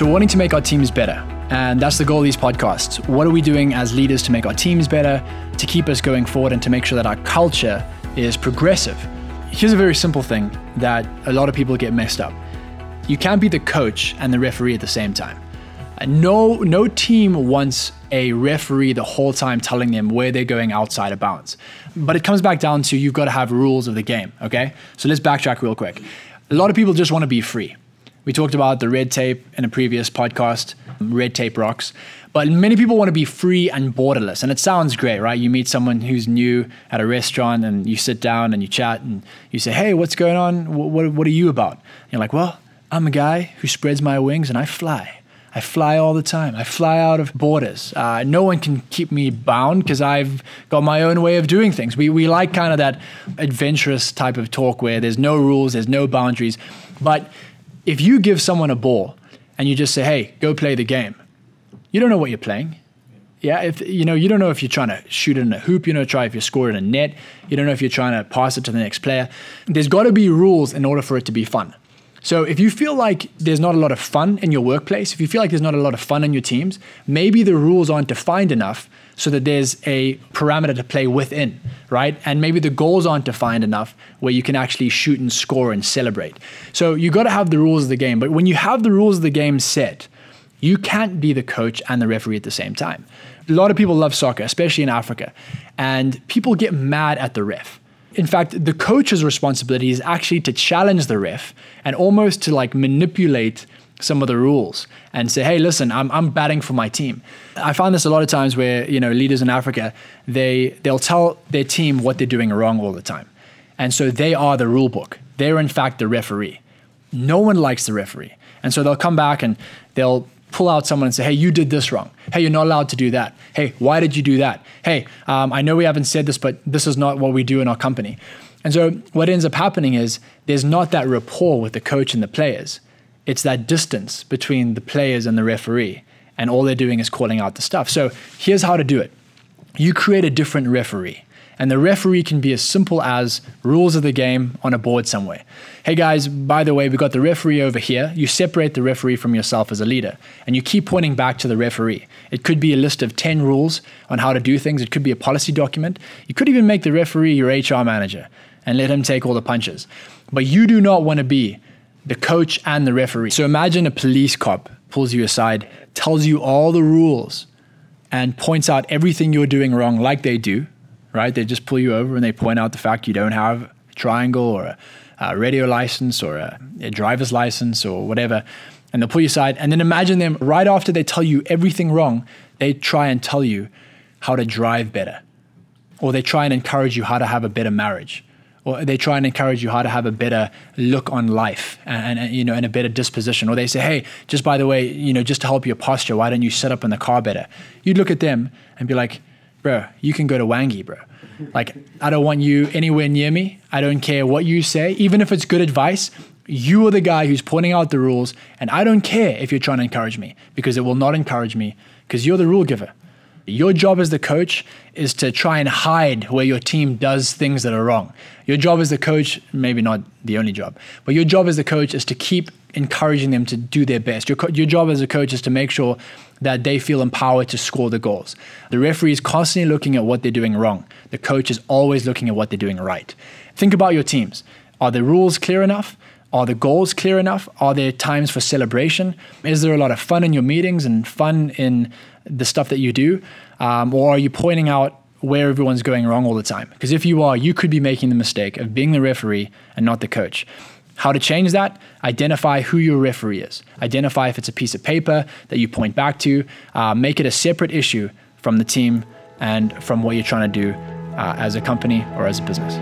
So, we're wanting to make our teams better. And that's the goal of these podcasts. What are we doing as leaders to make our teams better, to keep us going forward, and to make sure that our culture is progressive? Here's a very simple thing that a lot of people get messed up you can't be the coach and the referee at the same time. No, no team wants a referee the whole time telling them where they're going outside of bounds. But it comes back down to you've got to have rules of the game, okay? So let's backtrack real quick. A lot of people just want to be free. We talked about the red tape in a previous podcast, red tape rocks. But many people want to be free and borderless. And it sounds great, right? You meet someone who's new at a restaurant and you sit down and you chat and you say, Hey, what's going on? What, what, what are you about? And you're like, Well, I'm a guy who spreads my wings and I fly. I fly all the time. I fly out of borders. Uh, no one can keep me bound because I've got my own way of doing things. We, we like kind of that adventurous type of talk where there's no rules, there's no boundaries. But if you give someone a ball and you just say, hey, go play the game, you don't know what you're playing. Yeah, if you know, you don't know if you're trying to shoot it in a hoop, you don't try if you're scoring a net, you don't know if you're trying to pass it to the next player. There's got to be rules in order for it to be fun. So if you feel like there's not a lot of fun in your workplace, if you feel like there's not a lot of fun in your teams, maybe the rules aren't defined enough so that there's a parameter to play within, right? And maybe the goals aren't defined enough where you can actually shoot and score and celebrate. So you got to have the rules of the game, but when you have the rules of the game set, you can't be the coach and the referee at the same time. A lot of people love soccer, especially in Africa, and people get mad at the ref in fact, the coach's responsibility is actually to challenge the ref and almost to like manipulate some of the rules and say, hey, listen, I'm, I'm batting for my team. I find this a lot of times where, you know, leaders in Africa, they, they'll tell their team what they're doing wrong all the time. And so they are the rule book. They're in fact the referee. No one likes the referee. And so they'll come back and they'll pull out someone and say, hey, you did this wrong. Hey, you're not allowed to do that. Hey, why did you do that? Hey, um, I know we haven't said this, but this is not what we do in our company. And so what ends up happening is there's not that rapport with the coach and the players. It's that distance between the players and the referee. And all they're doing is calling out the stuff. So here's how to do it you create a different referee. And the referee can be as simple as rules of the game on a board somewhere. Hey guys, by the way, we've got the referee over here. You separate the referee from yourself as a leader and you keep pointing back to the referee. It could be a list of 10 rules on how to do things, it could be a policy document. You could even make the referee your HR manager and let him take all the punches. But you do not want to be the coach and the referee. So imagine a police cop pulls you aside, tells you all the rules, and points out everything you're doing wrong, like they do, right? They just pull you over and they point out the fact you don't have a triangle or a, a radio license or a, a driver's license or whatever. And they'll pull you aside. And then imagine them right after they tell you everything wrong, they try and tell you how to drive better. Or they try and encourage you how to have a better marriage. Or they try and encourage you how to have a better look on life and, and, you know and a better disposition. Or they say, hey, just by the way, you know, just to help your posture, why don't you sit up in the car better? You'd look at them and be like, bro, you can go to Wangi, bro. Like, I don't want you anywhere near me. I don't care what you say. Even if it's good advice, you are the guy who's pointing out the rules. And I don't care if you're trying to encourage me because it will not encourage me because you're the rule giver. Your job as the coach is to try and hide where your team does things that are wrong. Your job as the coach, maybe not the only job, but your job as the coach is to keep encouraging them to do their best. Your, co- your job as a coach is to make sure that they feel empowered to score the goals. The referee is constantly looking at what they're doing wrong. The coach is always looking at what they're doing right. Think about your teams. Are the rules clear enough? Are the goals clear enough? Are there times for celebration? Is there a lot of fun in your meetings and fun in the stuff that you do? Um, or are you pointing out where everyone's going wrong all the time? Because if you are, you could be making the mistake of being the referee and not the coach. How to change that? Identify who your referee is. Identify if it's a piece of paper that you point back to. Uh, make it a separate issue from the team and from what you're trying to do uh, as a company or as a business.